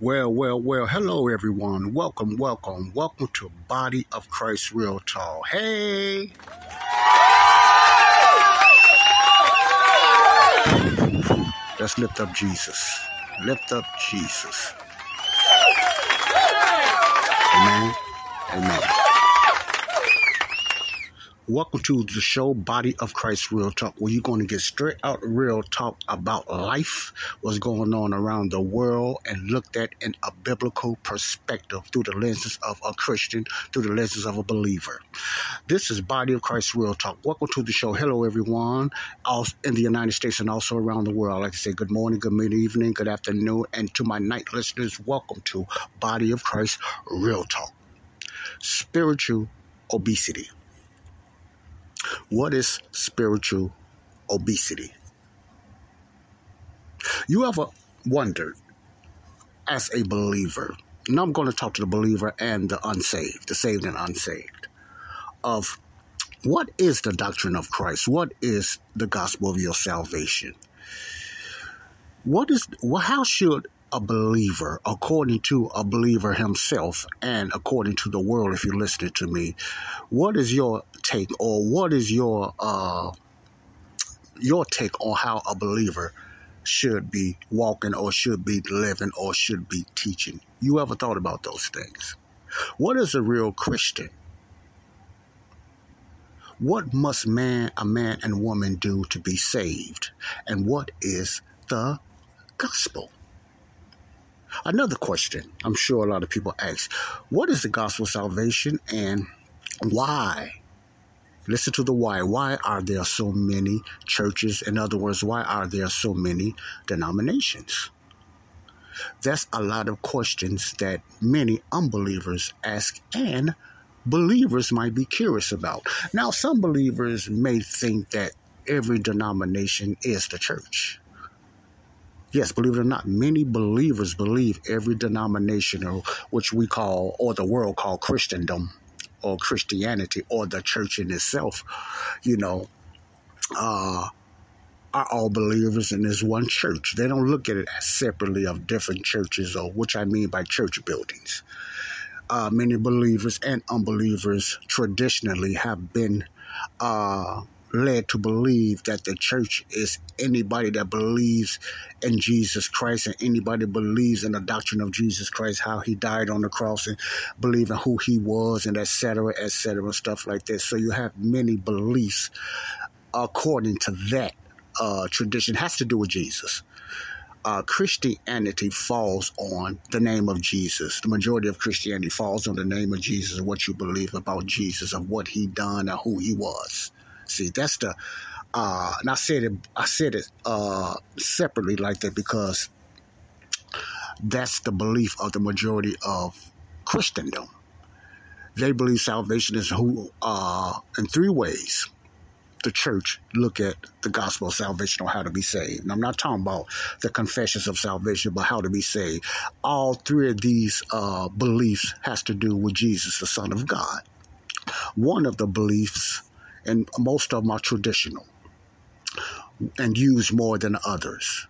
Well, well, well, hello everyone. Welcome, welcome, welcome to Body of Christ Real Talk. Hey! Let's lift up Jesus. Lift up Jesus. Amen. Amen. Welcome to the show, Body of Christ Real Talk, where you're going to get straight out real talk about life, what's going on around the world, and looked at in a biblical perspective through the lenses of a Christian, through the lenses of a believer. This is Body of Christ Real Talk. Welcome to the show. Hello, everyone, in the United States and also around the world. I'd like to say good morning, good mid evening, good afternoon, and to my night listeners, welcome to Body of Christ Real Talk. Spiritual obesity. What is spiritual obesity? You ever wondered, as a believer, now I'm going to talk to the believer and the unsaved, the saved and unsaved, of what is the doctrine of Christ? What is the gospel of your salvation? What is, how should a believer, according to a believer himself, and according to the world, if you're listening to me, what is your take, or what is your uh, your take on how a believer should be walking, or should be living, or should be teaching? You ever thought about those things? What is a real Christian? What must man, a man and woman do to be saved? And what is the gospel? Another question I'm sure a lot of people ask what is the gospel of salvation and why? Listen to the why. Why are there so many churches? In other words, why are there so many denominations? That's a lot of questions that many unbelievers ask and believers might be curious about. Now, some believers may think that every denomination is the church. Yes, believe it or not, many believers believe every denomination, which we call, or the world call Christendom, or Christianity, or the church in itself, you know, uh, are all believers in this one church. They don't look at it separately of different churches, or which I mean by church buildings. Uh, many believers and unbelievers traditionally have been uh, led to believe that the church is anybody that believes in Jesus Christ and anybody believes in the doctrine of Jesus Christ, how he died on the cross and believing who he was and etc. etc. And stuff like that. So you have many beliefs according to that uh, tradition has to do with Jesus. Uh, Christianity falls on the name of Jesus. The majority of Christianity falls on the name of Jesus, what you believe about Jesus, of what he done and who he was. See, that's the uh, and I said it I said it uh, separately like that because that's the belief of the majority of Christendom. They believe salvation is who uh, in three ways. The church look at the gospel of salvation on how to be saved. And I'm not talking about the confessions of salvation, but how to be saved. All three of these uh, beliefs has to do with Jesus, the Son of God. One of the beliefs and most of them are traditional and used more than others.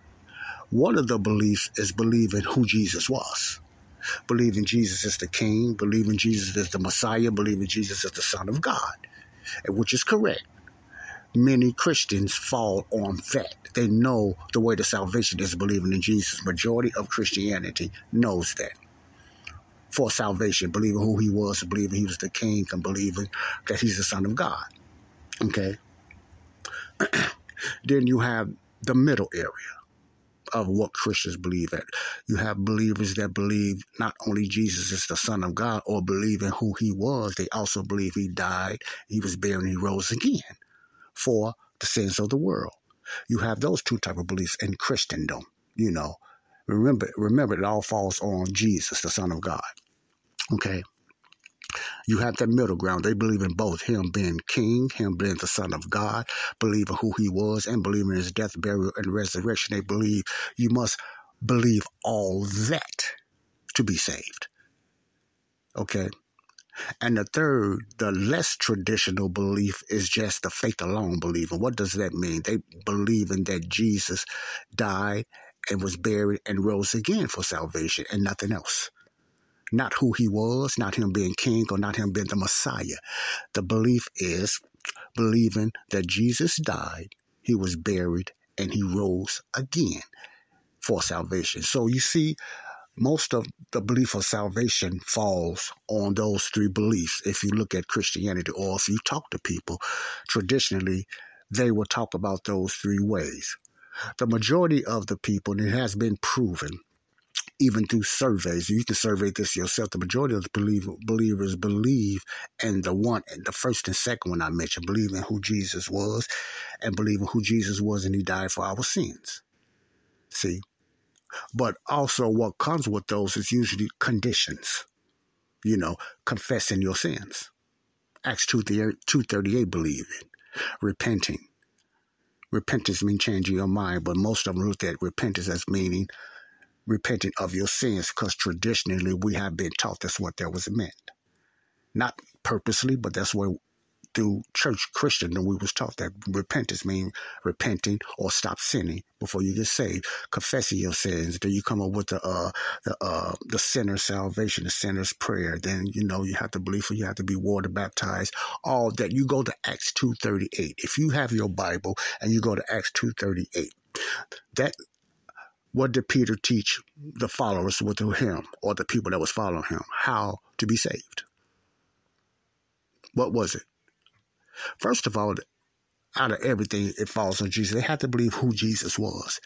One of the beliefs is believing who Jesus was. Believing Jesus is the King, believing Jesus is the Messiah, believing Jesus is the Son of God, which is correct. Many Christians fall on that. They know the way to salvation is believing in Jesus. Majority of Christianity knows that. for salvation, believing who he was, believing he was the king, and believing that he's the son of God. Okay. then you have the middle area of what Christians believe at. You have believers that believe not only Jesus is the Son of God or believe in who he was, they also believe he died, he was buried, and he rose again for the sins of the world. You have those two type of beliefs in Christendom, you know. Remember, remember, it all falls on Jesus, the Son of God. Okay. You have that middle ground. They believe in both him being king, him being the Son of God, believing who he was, and believing his death, burial, and resurrection. They believe you must believe all that to be saved. Okay. And the third, the less traditional belief is just the faith alone believing. What does that mean? They believe in that Jesus died and was buried and rose again for salvation and nothing else. Not who he was, not him being king or not him being the Messiah. The belief is believing that Jesus died, he was buried, and he rose again for salvation. So you see, most of the belief of salvation falls on those three beliefs. If you look at Christianity or if you talk to people, traditionally, they will talk about those three ways. The majority of the people, and it has been proven, even through surveys, you can survey this yourself. The majority of the believer, believers believe in the one, the first and second one I mentioned, believe in who Jesus was and believe in who Jesus was and he died for our sins. See? But also, what comes with those is usually conditions. You know, confessing your sins. Acts two 238 believe in. Repenting. Repentance means changing your mind, but most of them look at repentance as meaning repenting of your sins because traditionally we have been taught that's what that was meant. Not purposely, but that's what through church Christendom, we was taught that repentance means repenting or stop sinning before you get saved, confessing your sins. Then you come up with the uh, the uh, the sinner's salvation, the sinner's prayer. Then you know you have to believe, for you have to be water baptized. All that you go to Acts two thirty eight. If you have your Bible and you go to Acts two thirty eight, that what did Peter teach the followers with him or the people that was following him? How to be saved. What was it? First of all, out of everything, it falls on Jesus. They had to believe who Jesus was.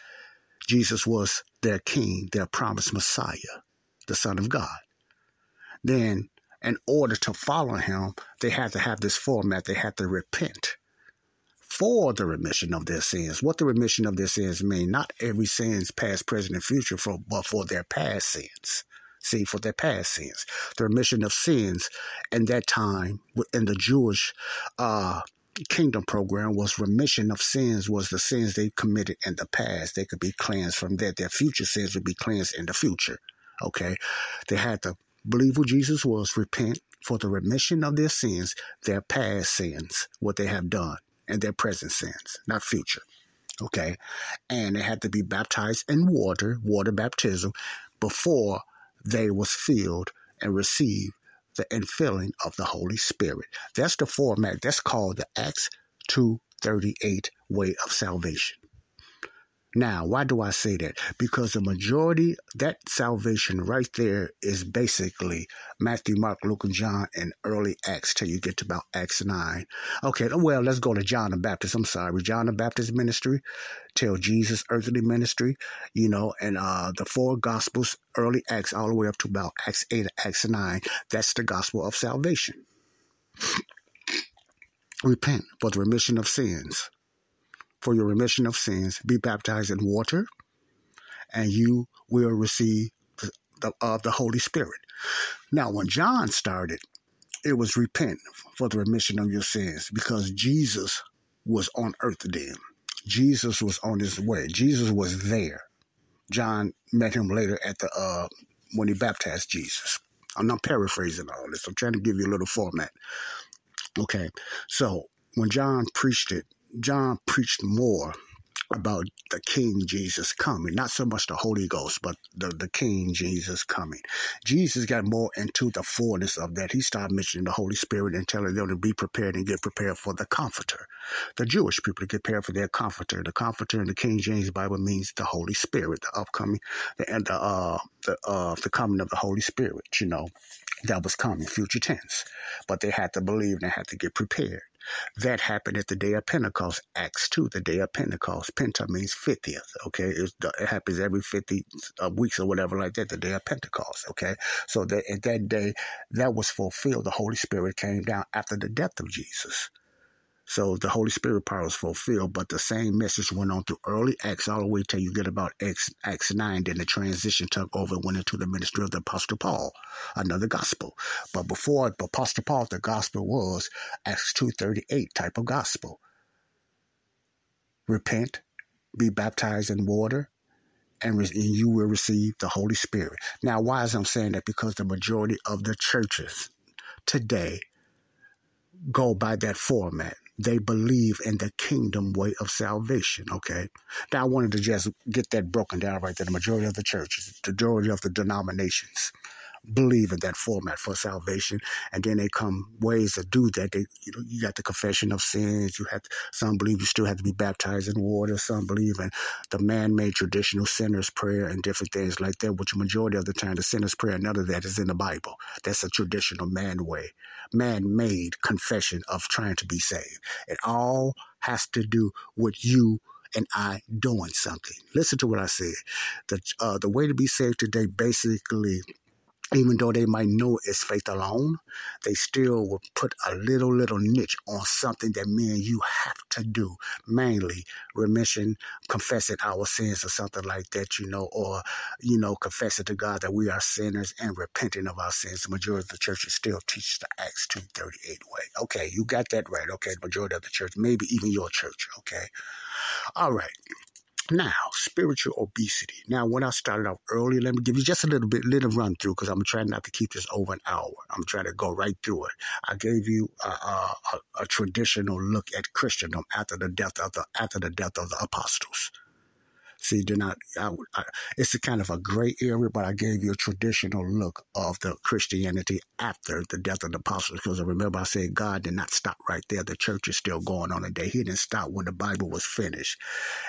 Jesus was their king, their promised Messiah, the Son of God. Then, in order to follow him, they had to have this format. They had to repent for the remission of their sins. What the remission of their sins mean? Not every sins, past, present, and future, for, but for their past sins see, for their past sins. The remission of sins in that time in the Jewish uh, kingdom program was remission of sins was the sins they committed in the past. They could be cleansed from that. Their future sins would be cleansed in the future. Okay. They had to believe who Jesus was, repent for the remission of their sins, their past sins, what they have done, and their present sins, not future. Okay. And they had to be baptized in water, water baptism, before they was filled and received the infilling of the Holy Spirit. That's the format. That's called the Acts 238 way of salvation. Now, why do I say that? Because the majority, that salvation right there is basically Matthew, Mark, Luke, and John and early Acts till you get to about Acts 9. Okay, well, let's go to John the Baptist. I'm sorry. John the Baptist ministry till Jesus' earthly ministry, you know, and uh, the four Gospels, early Acts, all the way up to about Acts 8, Acts 9. That's the gospel of salvation. Repent for the remission of sins for your remission of sins, be baptized in water, and you will receive the, the, uh, the Holy Spirit. Now, when John started, it was repent for the remission of your sins because Jesus was on earth then. Jesus was on his way. Jesus was there. John met him later at the uh, when he baptized Jesus. I'm not paraphrasing all this. I'm trying to give you a little format. Okay, so when John preached it, John preached more about the King Jesus coming. Not so much the Holy Ghost, but the, the King Jesus coming. Jesus got more into the fullness of that. He started mentioning the Holy Spirit and telling them to be prepared and get prepared for the Comforter. The Jewish people to get prepared for their Comforter. The Comforter in the King James Bible means the Holy Spirit, the upcoming, the, the, uh, the, uh, the coming of the Holy Spirit, you know that was coming, future tense. But they had to believe and they had to get prepared. That happened at the day of Pentecost, Acts 2, the day of Pentecost. Penta means 50th, okay? It, it happens every 50 uh, weeks or whatever like that, the day of Pentecost, okay? So that at that day, that was fulfilled. The Holy Spirit came down after the death of Jesus. So the Holy Spirit power was fulfilled, but the same message went on through early Acts all the way till you get about Acts, Acts 9. Then the transition took over and went into the ministry of the Apostle Paul, another gospel. But before the Apostle Paul, the gospel was Acts 2.38 type of gospel. Repent, be baptized in water, and, re- and you will receive the Holy Spirit. Now, why is I'm saying that? Because the majority of the churches today go by that format they believe in the kingdom way of salvation. Okay. Now, I wanted to just get that broken down right there. The majority of the churches, the majority of the denominations believe in that format for salvation. And then they come ways to do that. They, you know, you got the confession of sins. You have to, some believe you still have to be baptized in water. Some believe in the man-made traditional sinner's prayer and different things like that. Which majority of the time, the sinner's prayer, none of that is in the Bible. That's a traditional man way, man-made confession of trying to be saved. It all has to do with you and I doing something. Listen to what I said. The uh, the way to be saved today basically even though they might know it's faith alone, they still will put a little, little niche on something that me and you have to do. Mainly remission, confessing our sins or something like that, you know, or, you know, confessing to God that we are sinners and repenting of our sins. The majority of the churches still teach the Acts 238 way. Okay, you got that right. Okay, the majority of the church, maybe even your church. Okay. All right. Now, spiritual obesity. Now, when I started off early, let me give you just a little bit, little run through because I'm trying not to keep this over an hour. I'm trying to go right through it. I gave you a, a, a traditional look at Christendom after the death of the after the death of the apostles. See, do not. I, I, it's a kind of a gray area, but I gave you a traditional look of the Christianity after the death of the apostles. Because remember I said God did not stop right there. The church is still going on today. He didn't stop when the Bible was finished.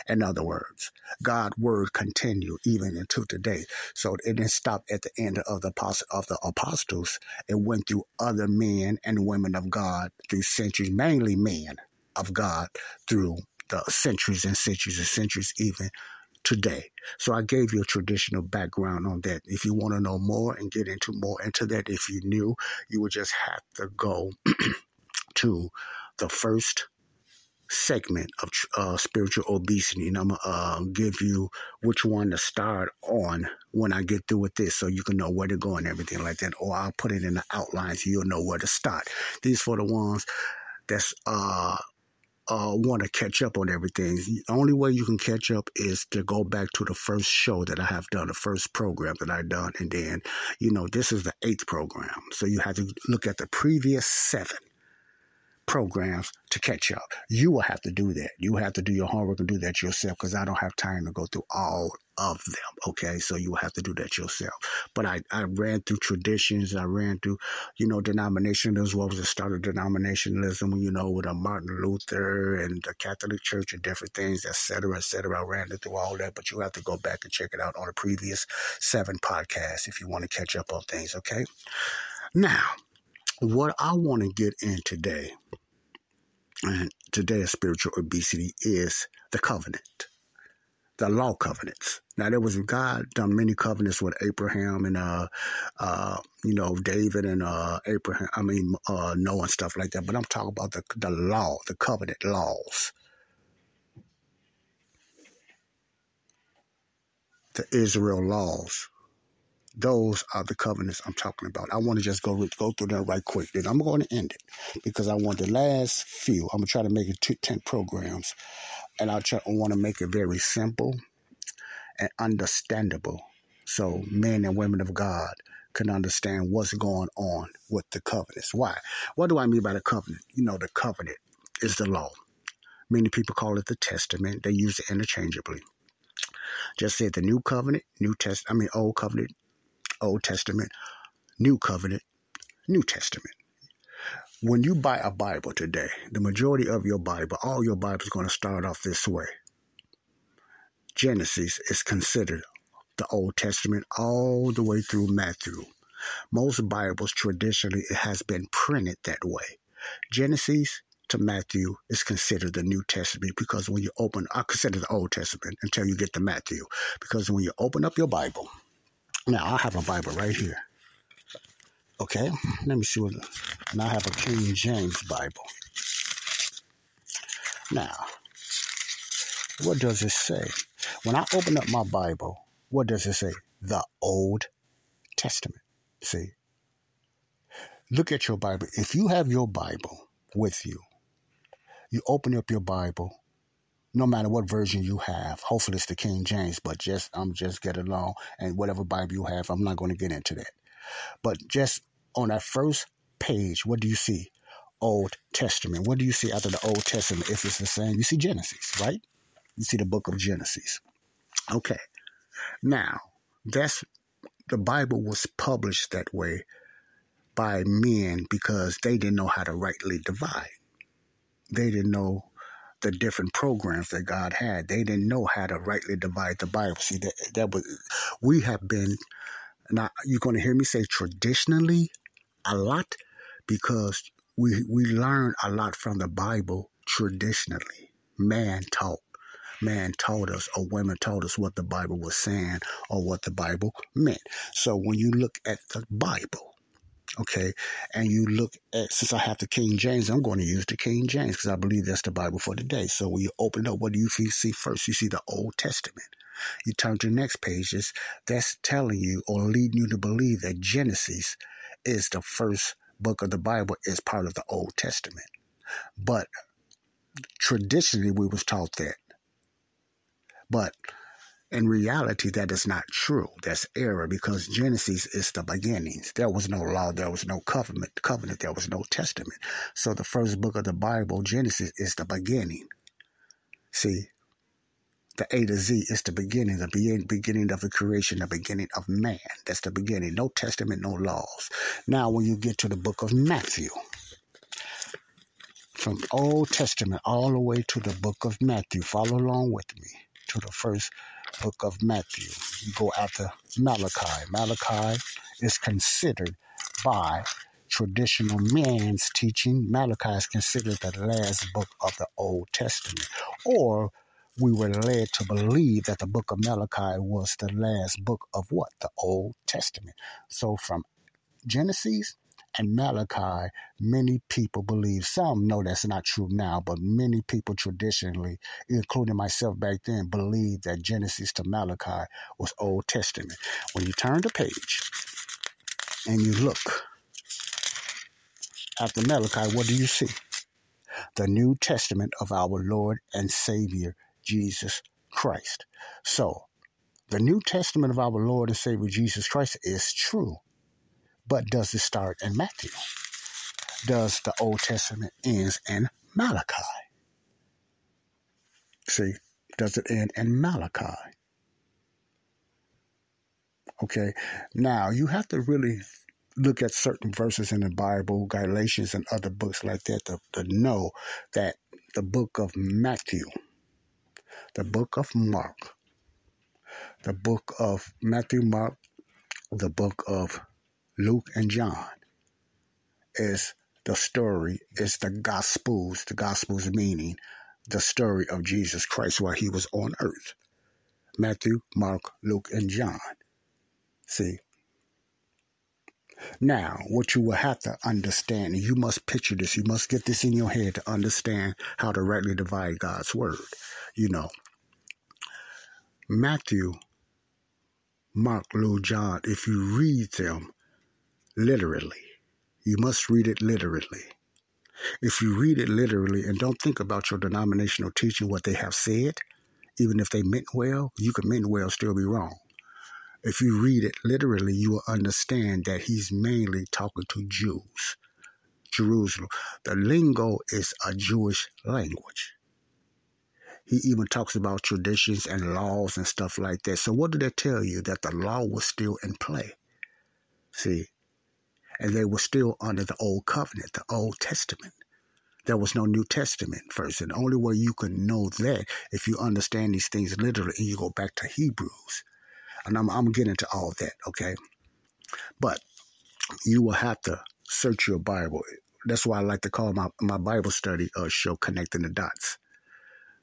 In other words, God's word continued even until today. So it didn't stop at the end of the of the apostles. It went through other men and women of God through centuries, mainly men of God through the centuries and centuries and centuries even today. So I gave you a traditional background on that. If you want to know more and get into more into that, if you knew, you would just have to go to the first segment of uh, spiritual obesity, and I'm gonna uh, give you which one to start on when I get through with this, so you can know where to go and everything like that. Or I'll put it in the outline so you'll know where to start. These for the ones that's uh uh, want to catch up on everything. The only way you can catch up is to go back to the first show that I have done, the first program that I've done. And then, you know, this is the eighth program. So you have to look at the previous seven programs to catch up. You will have to do that. You have to do your homework and do that yourself because I don't have time to go through all of them. Okay, so you will have to do that yourself. But I, I ran through traditions. I ran through, you know, denominationalism. What was the start of denominationalism? You know, with a Martin Luther and the Catholic Church and different things, etc., etc. I ran through all that. But you have to go back and check it out on the previous seven podcasts if you want to catch up on things. Okay. Now, what I want to get in today, and today spiritual obesity, is the covenant, the law covenants. Now there was God done many covenants with Abraham and uh, uh, you know David and uh, Abraham. I mean uh, Noah and stuff like that. But I'm talking about the the law, the covenant laws. The Israel laws those are the covenants I'm talking about. I want to just go go through that right quick. Then I'm going to end it because I want the last few. I'm gonna try to make it two, ten programs, and I try I want to make it very simple and understandable, so men and women of God can understand what's going on with the covenants. Why? What do I mean by the covenant? You know, the covenant is the law. Many people call it the Testament. They use it interchangeably. Just said the New Covenant, New Test. I mean Old Covenant, Old Testament, New Covenant, New Testament. When you buy a Bible today, the majority of your Bible, all your Bible is going to start off this way. Genesis is considered the Old Testament all the way through Matthew. Most Bibles traditionally it has been printed that way. Genesis to Matthew is considered the New Testament because when you open, I consider the Old Testament until you get to Matthew. Because when you open up your Bible, now I have a Bible right here. Okay, let me see what, and I have a King James Bible. Now, what does it say? When I open up my Bible, what does it say? The Old Testament. See, look at your Bible. If you have your Bible with you, you open up your Bible, no matter what version you have. Hopefully, it's the King James, but just I'm just get along, and whatever Bible you have, I'm not going to get into that. But just on that first page, what do you see? Old Testament. What do you see after the Old Testament? If it's the same, you see Genesis, right? You see the book of Genesis. Okay. Now, that's the Bible was published that way by men because they didn't know how to rightly divide they didn't know the different programs that God had. They didn't know how to rightly divide the Bible. See that that was we have been now you're going to hear me say traditionally a lot because we we learn a lot from the Bible traditionally. Man taught. Man told us or women told us what the Bible was saying or what the Bible meant. So when you look at the Bible, okay, and you look at, since I have the King James, I'm going to use the King James because I believe that's the Bible for today. So when you open up, what do you see first? You see the Old Testament. You turn to the next pages, that's telling you or leading you to believe that Genesis is the first book of the Bible, is part of the Old Testament. But traditionally, we was taught that. But in reality, that is not true. That's error because Genesis is the beginnings. There was no law, there was no covenant, covenant, there was no testament. So the first book of the Bible, Genesis, is the beginning. See, the A to Z is the beginning, the beginning of the creation, the beginning of man. That's the beginning. No testament, no laws. Now, when you get to the book of Matthew, from Old Testament all the way to the book of Matthew, follow along with me to the first book of Matthew. You go after Malachi. Malachi is considered by traditional man's teaching. Malachi is considered the last book of the Old Testament. Or we were led to believe that the book of Malachi was the last book of what? The Old Testament. So from Genesis and Malachi, many people believe, some know that's not true now, but many people traditionally, including myself back then, believe that Genesis to Malachi was Old Testament. When you turn the page and you look after Malachi, what do you see? The New Testament of our Lord and Savior, Jesus Christ. So, the New Testament of our Lord and Savior Jesus Christ is true. But does it start in Matthew? Does the Old Testament ends in Malachi? See, does it end in Malachi? Okay, now you have to really look at certain verses in the Bible, Galatians, and other books like that to, to know that the book of Matthew, the book of Mark, the book of Matthew, Mark, the book of Luke, and John is the story, is the Gospels, the Gospels meaning the story of Jesus Christ while he was on earth. Matthew, Mark, Luke, and John. See? Now, what you will have to understand, you must picture this, you must get this in your head to understand how to rightly divide God's word. You know, Matthew, Mark, Luke, John, if you read them, literally. You must read it literally. If you read it literally and don't think about your denominational teaching, what they have said, even if they meant well, you could mean well, still be wrong. If you read it literally, you will understand that he's mainly talking to Jews. Jerusalem. The lingo is a Jewish language. He even talks about traditions and laws and stuff like that. So, what did that tell you? That the law was still in play. See? And they were still under the old covenant, the Old Testament. There was no New Testament first. And the only way you can know that if you understand these things literally and you go back to Hebrews. And I'm, I'm getting into all that, okay? But you will have to search your Bible. That's why I like to call my, my Bible study uh, show Connecting the Dots.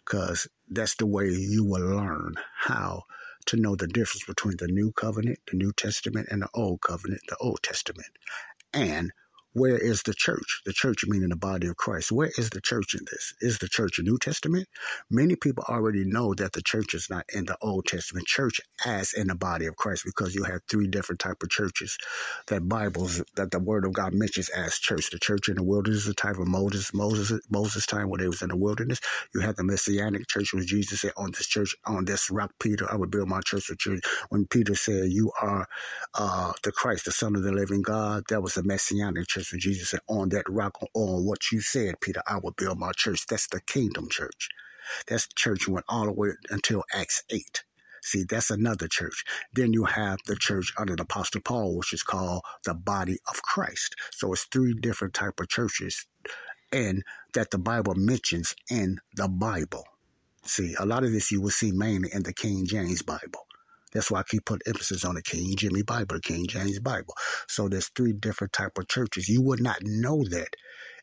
Because that's the way you will learn how to know the difference between the New Covenant, the New Testament, and the Old Covenant, the Old Testament. And where is the church? The church meaning the body of Christ. Where is the church in this? Is the church New Testament? Many people already know that the church is not in the Old Testament church as in the body of Christ because you have three different type of churches that Bibles that the Word of God mentions as church. The church in the wilderness is the type of Moses Moses Moses time when they was in the wilderness. You have the Messianic church when Jesus said, "On this church, on this rock, Peter, I will build my church." church. When Peter said, "You are uh, the Christ, the Son of the Living God," that was the Messianic church when Jesus said, On that rock, on what you said, Peter, I will build my church. That's the kingdom church. That's the church went all the way until Acts 8. See, that's another church. Then you have the church under the Apostle Paul, which is called the body of Christ. So it's three different type of churches and that the Bible mentions in the Bible. See, a lot of this you will see mainly in the King James Bible. That's why I keep putting emphasis on the King Jimmy Bible, the King James Bible. So there's three different type of churches. You would not know that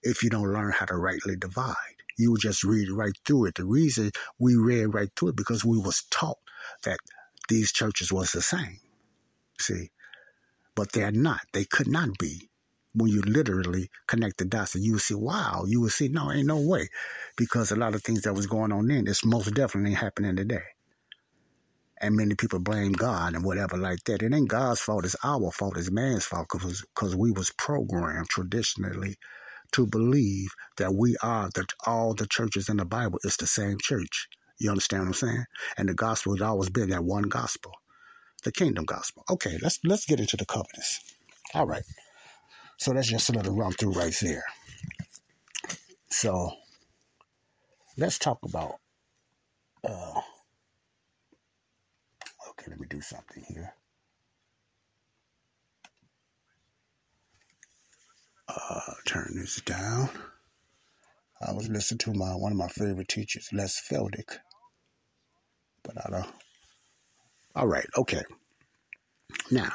if you don't learn how to rightly divide. You would just read right through it. The reason we read right through it because we was taught that these churches was the same. See, but they're not. They could not be. When you literally connect the dots, and you will see, wow, you will see, no, ain't no way, because a lot of things that was going on then, it's most definitely happening today and many people blame God and whatever like that. It ain't God's fault; it's our fault. It's man's fault because we was programmed traditionally to believe that we are that all the churches in the Bible is the same church. You understand what I'm saying? And the gospel has always been that one gospel, the kingdom gospel. Okay, let's let's get into the covenants. All right. So that's just a little run through right there. So let's talk about uh, Okay, let me do something here. Uh, turn this down. I was listening to my one of my favorite teachers, Les Feldick. But I don't. All right, okay. Now,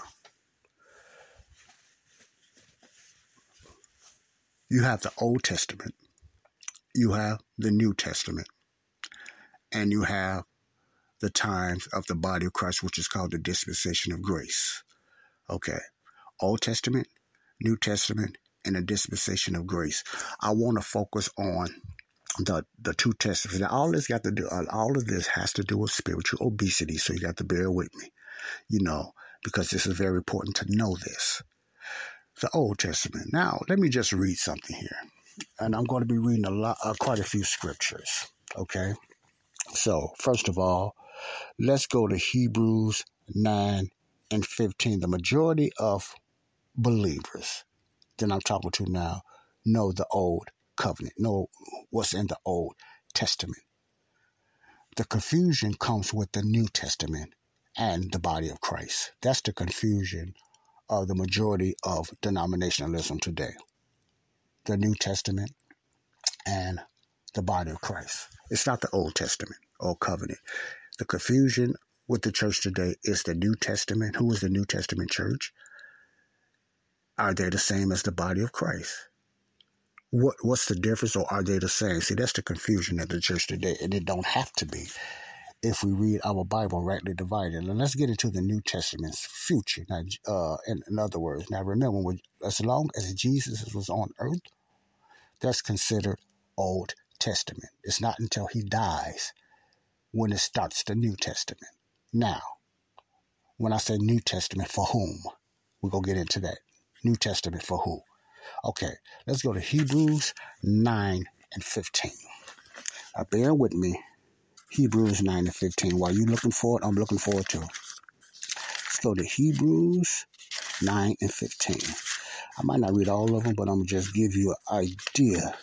you have the Old Testament, you have the New Testament, and you have the times of the body of Christ, which is called the dispensation of grace. Okay. Old Testament, New Testament, and the dispensation of grace. I want to focus on the the two testaments. Now, all this got to do, all of this has to do with spiritual obesity. So you got to bear with me, you know, because this is very important to know this. The Old Testament. Now, let me just read something here, and I'm going to be reading a lot, uh, quite a few scriptures. Okay. So, first of all, Let's go to Hebrews 9 and 15. The majority of believers that I'm talking to now know the old covenant, know what's in the Old Testament. The confusion comes with the New Testament and the body of Christ. That's the confusion of the majority of denominationalism today. The New Testament and the body of Christ. It's not the Old Testament or covenant. The confusion with the church today is the New Testament. Who is the New Testament church? Are they the same as the body of Christ? What what's the difference or are they the same? See, that's the confusion of the church today, and it don't have to be if we read our Bible rightly divided. And let's get into the New Testament's future. Now, uh, in, in other words, now remember, as long as Jesus was on earth, that's considered Old Testament. It's not until he dies when it starts the New Testament. Now, when I say New Testament, for whom? We're going to get into that. New Testament for who? Okay, let's go to Hebrews 9 and 15. Now, bear with me. Hebrews 9 and 15. While you're looking for it, I'm looking forward to Let's go to Hebrews 9 and 15. I might not read all of them, but I'm just give you an idea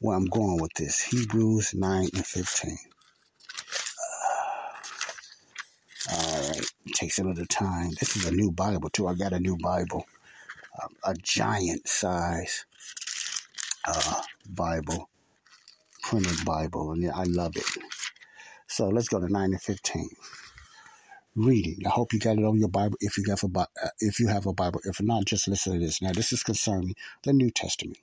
where I'm going with this. Hebrews 9 and 15. All right, it takes a little time. This is a new Bible too. I got a new Bible, um, a giant size uh, Bible, printed Bible, and I love it. So let's go to nine and fifteen. Reading. I hope you got it on your Bible. If you have a uh, if you have a Bible, if not, just listen to this. Now, this is concerning the New Testament.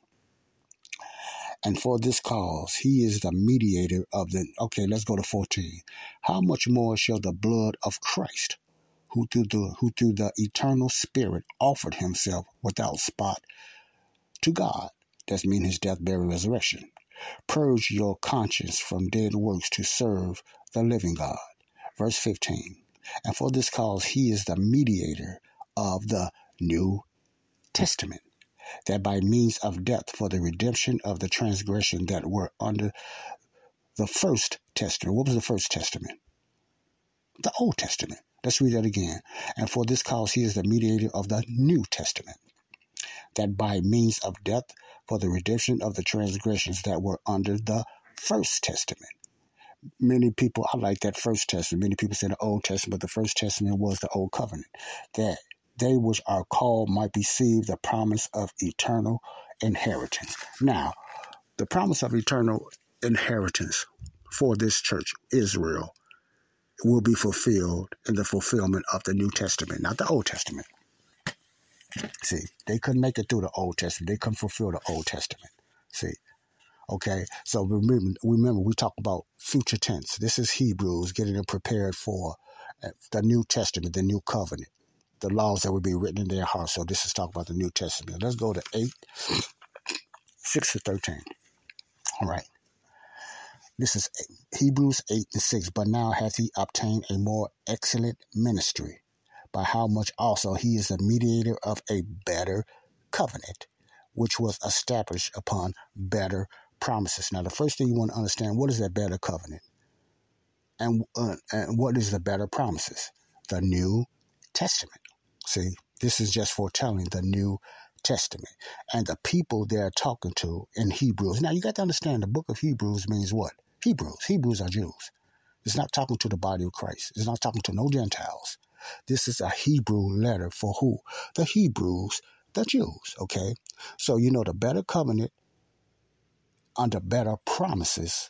And for this cause, he is the mediator of the. Okay, let's go to 14. How much more shall the blood of Christ, who through the, who through the eternal Spirit offered himself without spot to God, that's mean his death, burial, resurrection, purge your conscience from dead works to serve the living God. Verse 15. And for this cause, he is the mediator of the New Testament that by means of death for the redemption of the transgression that were under the first testament. What was the first testament? The Old Testament. Let's read that again. And for this cause, he is the mediator of the New Testament, that by means of death for the redemption of the transgressions that were under the first testament. Many people, I like that first testament. Many people say the Old Testament, but the first testament was the Old Covenant. That they which are called might receive the promise of eternal inheritance. Now, the promise of eternal inheritance for this church, Israel, will be fulfilled in the fulfillment of the New Testament, not the Old Testament. See, they couldn't make it through the Old Testament. They couldn't fulfill the Old Testament. See, okay. So remember, remember, we talk about future tense. This is Hebrews getting them prepared for uh, the New Testament, the New Covenant the laws that would be written in their hearts. So this is talking about the New Testament. Let's go to 8, 6 to 13. All right. This is Hebrews 8 and 6. But now hath he obtained a more excellent ministry, by how much also he is the mediator of a better covenant, which was established upon better promises. Now, the first thing you want to understand what is that better covenant? And, uh, and what is the better promises? The New Testament. See, this is just foretelling the New Testament and the people they're talking to in Hebrews. Now, you got to understand the book of Hebrews means what? Hebrews. Hebrews are Jews. It's not talking to the body of Christ, it's not talking to no Gentiles. This is a Hebrew letter for who? The Hebrews, the Jews. Okay? So, you know, the better covenant under better promises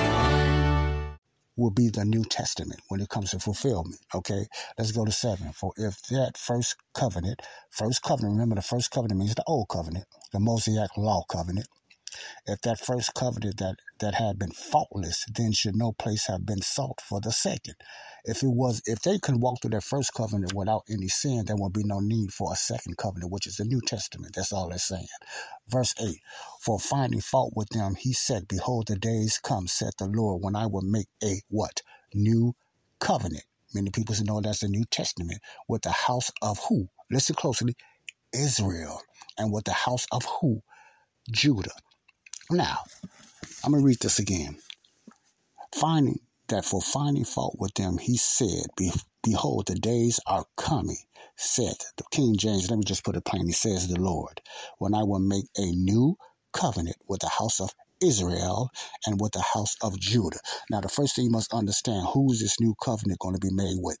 will be the New Testament when it comes to fulfillment. Okay, let's go to seven. For if that first covenant, first covenant, remember the first covenant means the old covenant, the Mosaic law covenant. If that first covenant that, that had been faultless, then should no place have been sought for the second. If it was, if they could walk through that first covenant without any sin, there would be no need for a second covenant, which is the New Testament. That's all it's saying. Verse 8 For finding fault with them, he said, Behold, the days come, said the Lord, when I will make a what? New covenant. Many people know that's the New Testament with the house of who? Listen closely Israel. And with the house of who? Judah. Now, I'm going to read this again. Finding that for finding fault with them, he said, Behold, the days are coming, said the King James. Let me just put it plainly, says the Lord, when I will make a new covenant with the house of Israel and with the house of Judah. Now, the first thing you must understand who is this new covenant going to be made with?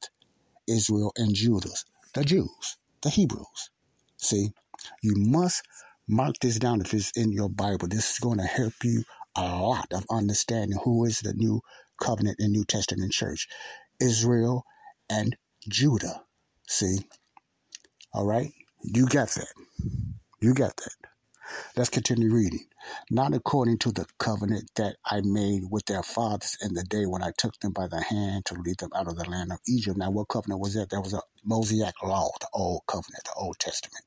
Israel and Judah, the Jews, the Hebrews. See, you must mark this down if it's in your Bible. This is going to help you a lot of understanding who is the new covenant and New Testament church Israel and Judah. See? All right? You got that. You got that. Let's continue reading. Not according to the covenant that I made with their fathers in the day when I took them by the hand to lead them out of the land of Egypt. Now, what covenant was that? That was a Mosaic law, the Old Covenant, the Old Testament,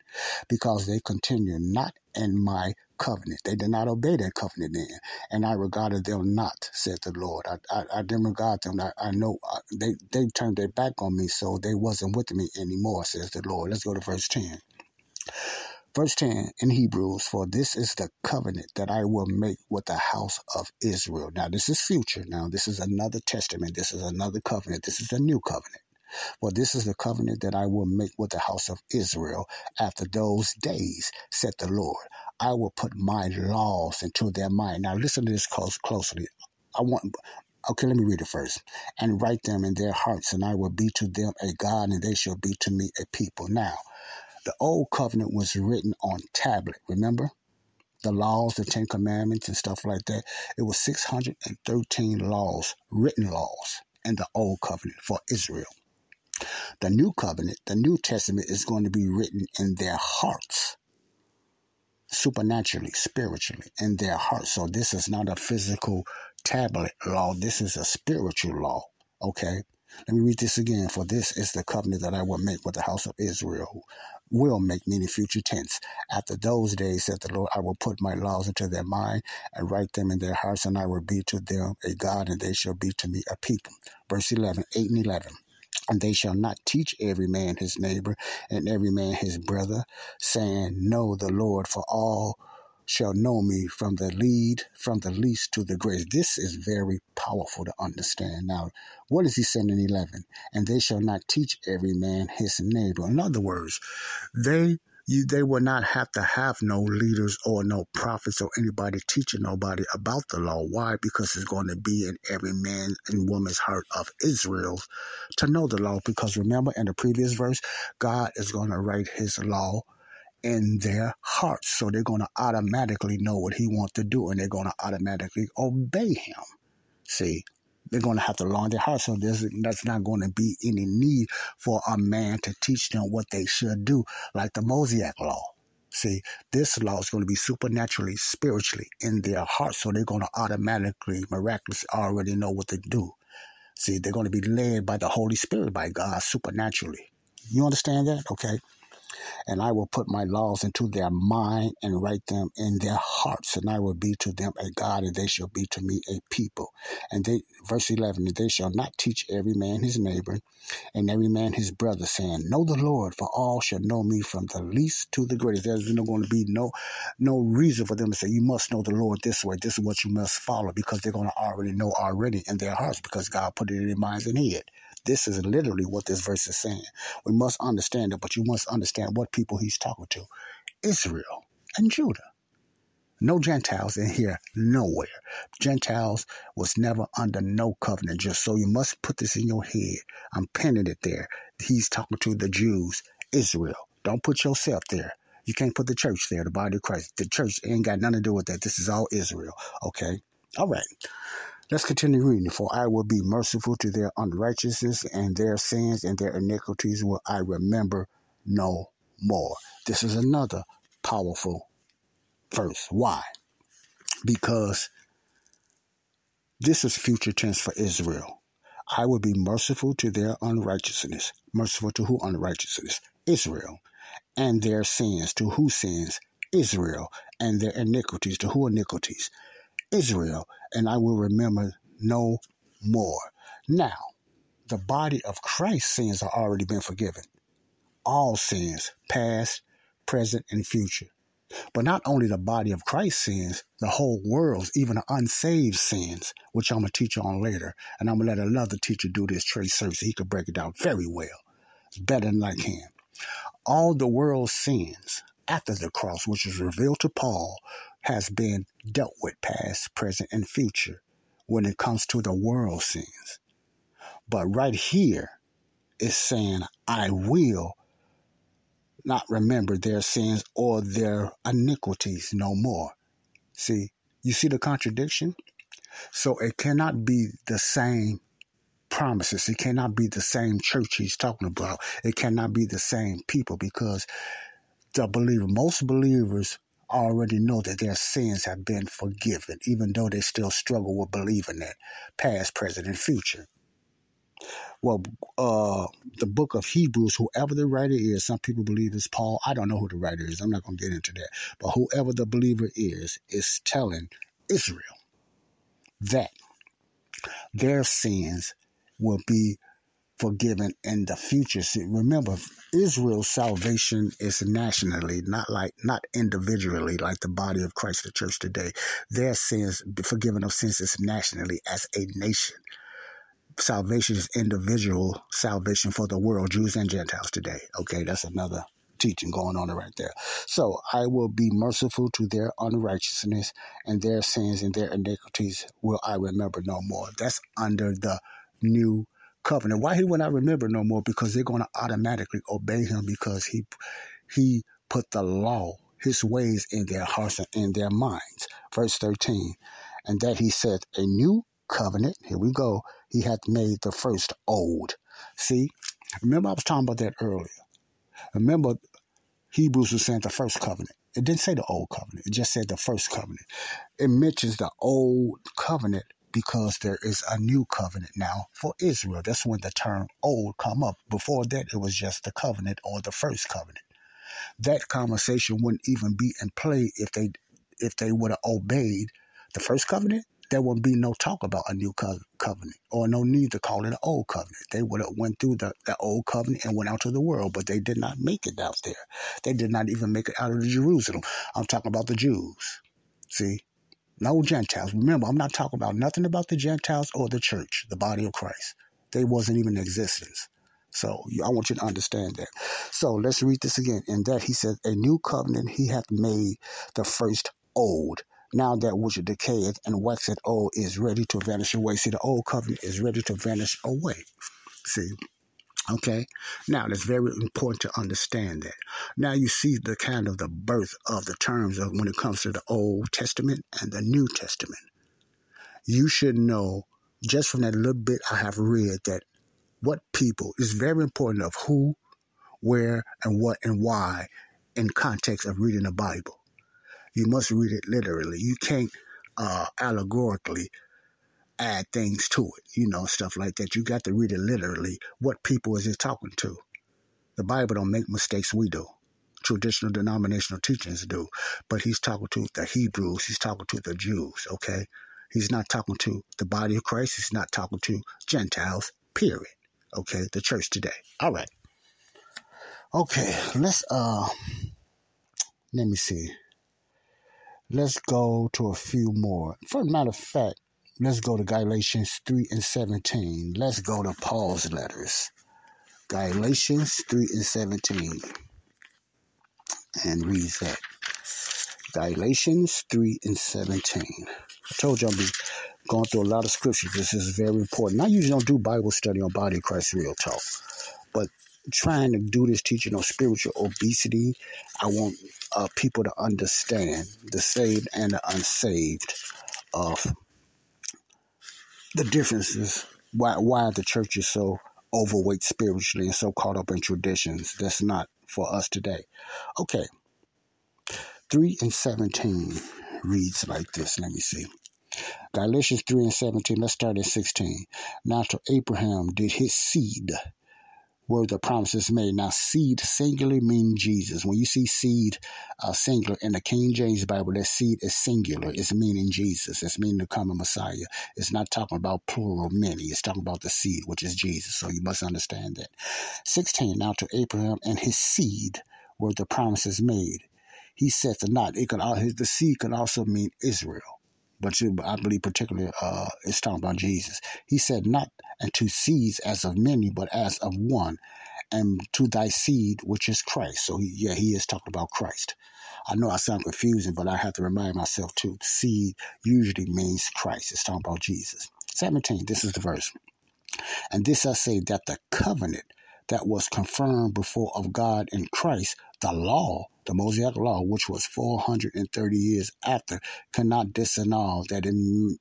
because they continued not in my covenant. They did not obey that covenant then, and I regarded them not, said the Lord. I, I, I didn't regard them. I, I know uh, they, they turned their back on me, so they wasn't with me anymore, says the Lord. Let's go to verse 10. Verse 10 in Hebrews, for this is the covenant that I will make with the house of Israel. Now, this is future. Now, this is another testament. This is another covenant. This is a new covenant. For this is the covenant that I will make with the house of Israel after those days, said the Lord. I will put my laws into their mind. Now, listen to this close, closely. I want, okay, let me read it first. And write them in their hearts, and I will be to them a God, and they shall be to me a people. Now, the old covenant was written on tablet, remember? The laws, the Ten Commandments, and stuff like that. It was 613 laws, written laws, in the old covenant for Israel. The new covenant, the New Testament, is going to be written in their hearts, supernaturally, spiritually, in their hearts. So this is not a physical tablet law, this is a spiritual law. Okay? Let me read this again. For this is the covenant that I will make with the house of Israel, will make, meaning future tense. After those days, said the Lord, I will put my laws into their mind and write them in their hearts, and I will be to them a God, and they shall be to me a people. Verse 11, 8 and 11. And they shall not teach every man his neighbor and every man his brother, saying, Know the Lord, for all shall know me from the lead, from the least to the greatest. This is very powerful to understand. Now, what is he saying in 11? And they shall not teach every man his neighbor. In other words, they you, they will not have to have no leaders or no prophets or anybody teaching nobody about the law. Why? Because it's going to be in every man and woman's heart of Israel to know the law. Because remember in the previous verse, God is going to write his law in their hearts. So they're going to automatically know what he wants to do and they're going to automatically obey him. See, they're going to have to learn their heart. So there's, that's not going to be any need for a man to teach them what they should do, like the Mosaic law. See, this law is going to be supernaturally, spiritually in their hearts. So they're going to automatically, miraculously already know what to do. See, they're going to be led by the Holy Spirit, by God, supernaturally. You understand that? Okay and I will put my laws into their mind and write them in their hearts, and I will be to them a God, and they shall be to me a people. And they, verse 11, and they shall not teach every man his neighbor and every man his brother, saying, Know the Lord, for all shall know me from the least to the greatest. There's no going to be no no reason for them to say, You must know the Lord this way. This is what you must follow, because they're going to already know already in their hearts, because God put it in their minds and head. This is literally what this verse is saying. We must understand it, but you must understand what people he's talking to Israel and Judah. No Gentiles in here, nowhere. Gentiles was never under no covenant, just so you must put this in your head. I'm penning it there. He's talking to the Jews, Israel. Don't put yourself there. You can't put the church there, the body of Christ. The church ain't got nothing to do with that. This is all Israel. Okay? All right. Let's continue reading. For I will be merciful to their unrighteousness and their sins and their iniquities will I remember no more. This is another powerful verse. Why? Because this is future tense for Israel. I will be merciful to their unrighteousness. Merciful to who unrighteousness? Israel. And their sins. To who sins? Israel. And their iniquities. To who iniquities? Israel, and I will remember no more. Now, the body of Christ's sins are already been forgiven. All sins, past, present, and future. But not only the body of Christ's sins, the whole world's, even the unsaved sins, which I'm going to teach on later. And I'm going to let another teacher do this Trey Searcy. He could break it down very well. It's better than I can. All the world's sins after the cross, which was revealed to Paul, has been dealt with past, present, and future when it comes to the world sins. But right here is saying, I will not remember their sins or their iniquities no more. See, you see the contradiction? So it cannot be the same promises. It cannot be the same church he's talking about. It cannot be the same people because the believer, most believers already know that their sins have been forgiven, even though they still struggle with believing that past, present, and future. Well, uh, the book of Hebrews, whoever the writer is, some people believe it's Paul. I don't know who the writer is. I'm not going to get into that. But whoever the believer is, is telling Israel that their sins will be forgiven in the future. See, remember, Israel's salvation is nationally, not like not individually, like the body of Christ, the church today. Their sins, forgiven of sins, is nationally as a nation. Salvation is individual salvation for the world, Jews and Gentiles today. Okay, that's another teaching going on right there. So I will be merciful to their unrighteousness and their sins and their iniquities will I remember no more. That's under the new covenant. Why he will not remember no more? Because they're going to automatically obey him because he he put the law, his ways in their hearts and in their minds. Verse 13. And that he said, a new covenant, here we go, he hath made the first old. See, remember I was talking about that earlier. Remember, Hebrews was saying the first covenant. It didn't say the old covenant. It just said the first covenant. It mentions the old covenant because there is a new covenant now for Israel. That's when the term old come up. Before that, it was just the covenant or the first covenant. That conversation wouldn't even be in play if they if they would have obeyed the first covenant. There wouldn't be no talk about a new co- covenant or no need to call it an old covenant. They would have went through the, the old covenant and went out to the world, but they did not make it out there. They did not even make it out of Jerusalem. I'm talking about the Jews. See, no Gentiles. Remember, I'm not talking about nothing about the Gentiles or the church, the body of Christ. They wasn't even in existence. So I want you to understand that. So let's read this again. In that he said, A new covenant he hath made the first old. Now that which decayeth and waxeth old is ready to vanish away. See, the old covenant is ready to vanish away. See, Okay. Now that's very important to understand that. Now you see the kind of the birth of the terms of when it comes to the Old Testament and the New Testament. You should know just from that little bit I have read that what people is very important of who, where, and what and why in context of reading the Bible. You must read it literally. You can't uh, allegorically add things to it, you know, stuff like that. You got to read it literally. What people is it talking to? The Bible don't make mistakes we do. Traditional denominational teachings do. But he's talking to the Hebrews, he's talking to the Jews, okay? He's not talking to the body of Christ, he's not talking to Gentiles, period. Okay, the church today. All right. Okay, let's uh let me see. Let's go to a few more. For a matter of fact, Let's go to Galatians 3 and 17. Let's go to Paul's letters. Galatians 3 and 17. And read that. Galatians 3 and 17. I told you I'll be going through a lot of scriptures. This is very important. I usually don't do Bible study on body of Christ real talk, but trying to do this teaching on spiritual obesity, I want uh, people to understand the saved and the unsaved of the differences why why the church is so overweight spiritually and so caught up in traditions. That's not for us today. Okay. 3 and 17 reads like this. Let me see. Galatians 3 and 17. Let's start at 16. Now to Abraham did his seed where the promises made. Now, seed singular mean Jesus. When you see seed uh, singular in the King James Bible, that seed is singular. It's meaning Jesus. It's meaning the coming Messiah. It's not talking about plural many. It's talking about the seed, which is Jesus. So you must understand that. 16. Now to Abraham and his seed were the promises made. He said to not. It could the seed could also mean Israel but you, I believe particularly uh, it's talking about Jesus. He said, not unto seeds as of many, but as of one, and to thy seed, which is Christ. So, yeah, he is talking about Christ. I know I sound confusing, but I have to remind myself too. Seed usually means Christ. It's talking about Jesus. 17, this is the verse. And this I say that the covenant that was confirmed before of God in Christ, the law, the Mosaic law, which was 430 years after, cannot disannul that it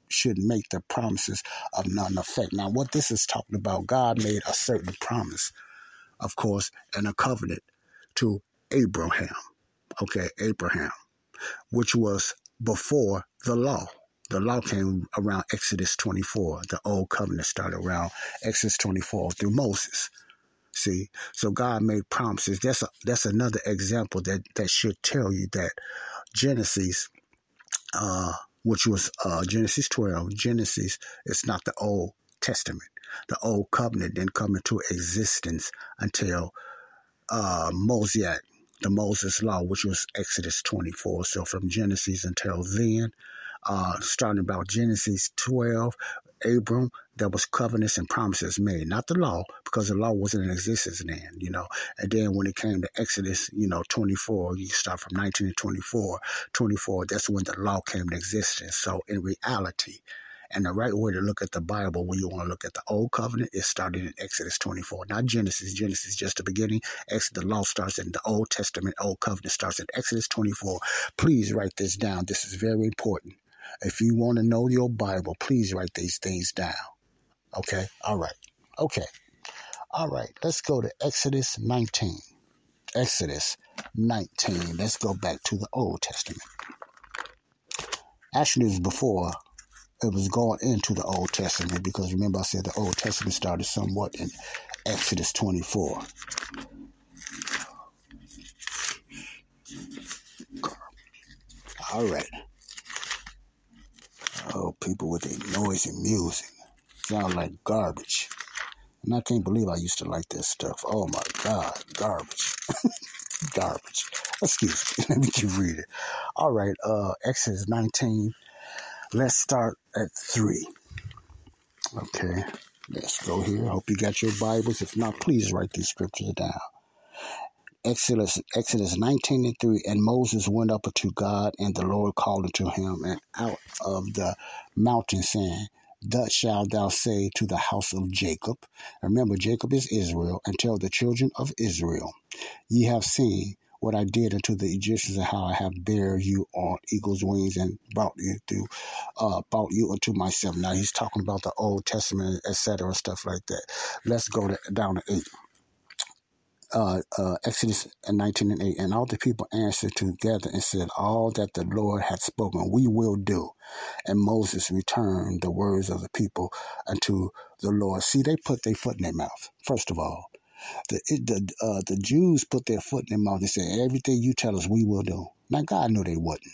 should make the promises of none effect. Now, what this is talking about, God made a certain promise, of course, and a covenant to Abraham. Okay, Abraham, which was before the law. The law came around Exodus 24. The old covenant started around Exodus 24 through Moses. See, so God made promises. That's a, that's another example that that should tell you that Genesis, uh, which was uh, Genesis 12, Genesis is not the Old Testament. The Old Covenant didn't come into existence until uh, Mosaic, the Moses Law, which was Exodus 24. So from Genesis until then, uh, starting about Genesis 12, Abram, there was covenants and promises made, not the law, because the law wasn't in existence then, you know. And then when it came to Exodus, you know, 24, you start from 19 to 24, 24, that's when the law came to existence. So in reality, and the right way to look at the Bible when you want to look at the Old Covenant is starting in Exodus 24, not Genesis. Genesis is just the beginning. Exodus, the law starts in the Old Testament. Old Covenant starts in Exodus 24. Please write this down. This is very important. If you want to know your Bible, please write these things down. Okay? All right. Okay. All right. Let's go to Exodus 19. Exodus 19. Let's go back to the Old Testament. Actually, it was before it was going into the Old Testament because remember I said the Old Testament started somewhat in Exodus 24. All right. Oh, people with their noisy music. Sound like garbage. And I can't believe I used to like this stuff. Oh my God, garbage. garbage. Excuse me. Let me keep reading. All right, uh, Exodus 19. Let's start at 3. Okay, let's go here. Hope you got your Bibles. If not, please write these scriptures down. Exodus, Exodus 19 and 3. And Moses went up unto God, and the Lord called unto him, and out of the mountain, saying, Thus shalt thou say to the house of Jacob. Remember, Jacob is Israel, and tell the children of Israel, Ye have seen what I did unto the Egyptians, and how I have bare you on eagle's wings and brought you through, uh, brought you unto myself. Now he's talking about the Old Testament, etc., stuff like that. Let's go to, down to eight uh, uh, Exodus 19 and 8. And all the people answered together and said, All that the Lord hath spoken, we will do. And Moses returned the words of the people unto the Lord. See, they put their foot in their mouth, first of all. The, the, uh, the Jews put their foot in their mouth and said, Everything you tell us, we will do. Now, God knew they wouldn't.